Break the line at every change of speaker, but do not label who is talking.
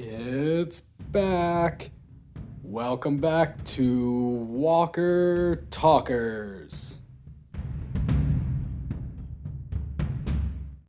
It's back. Welcome back to Walker Talkers.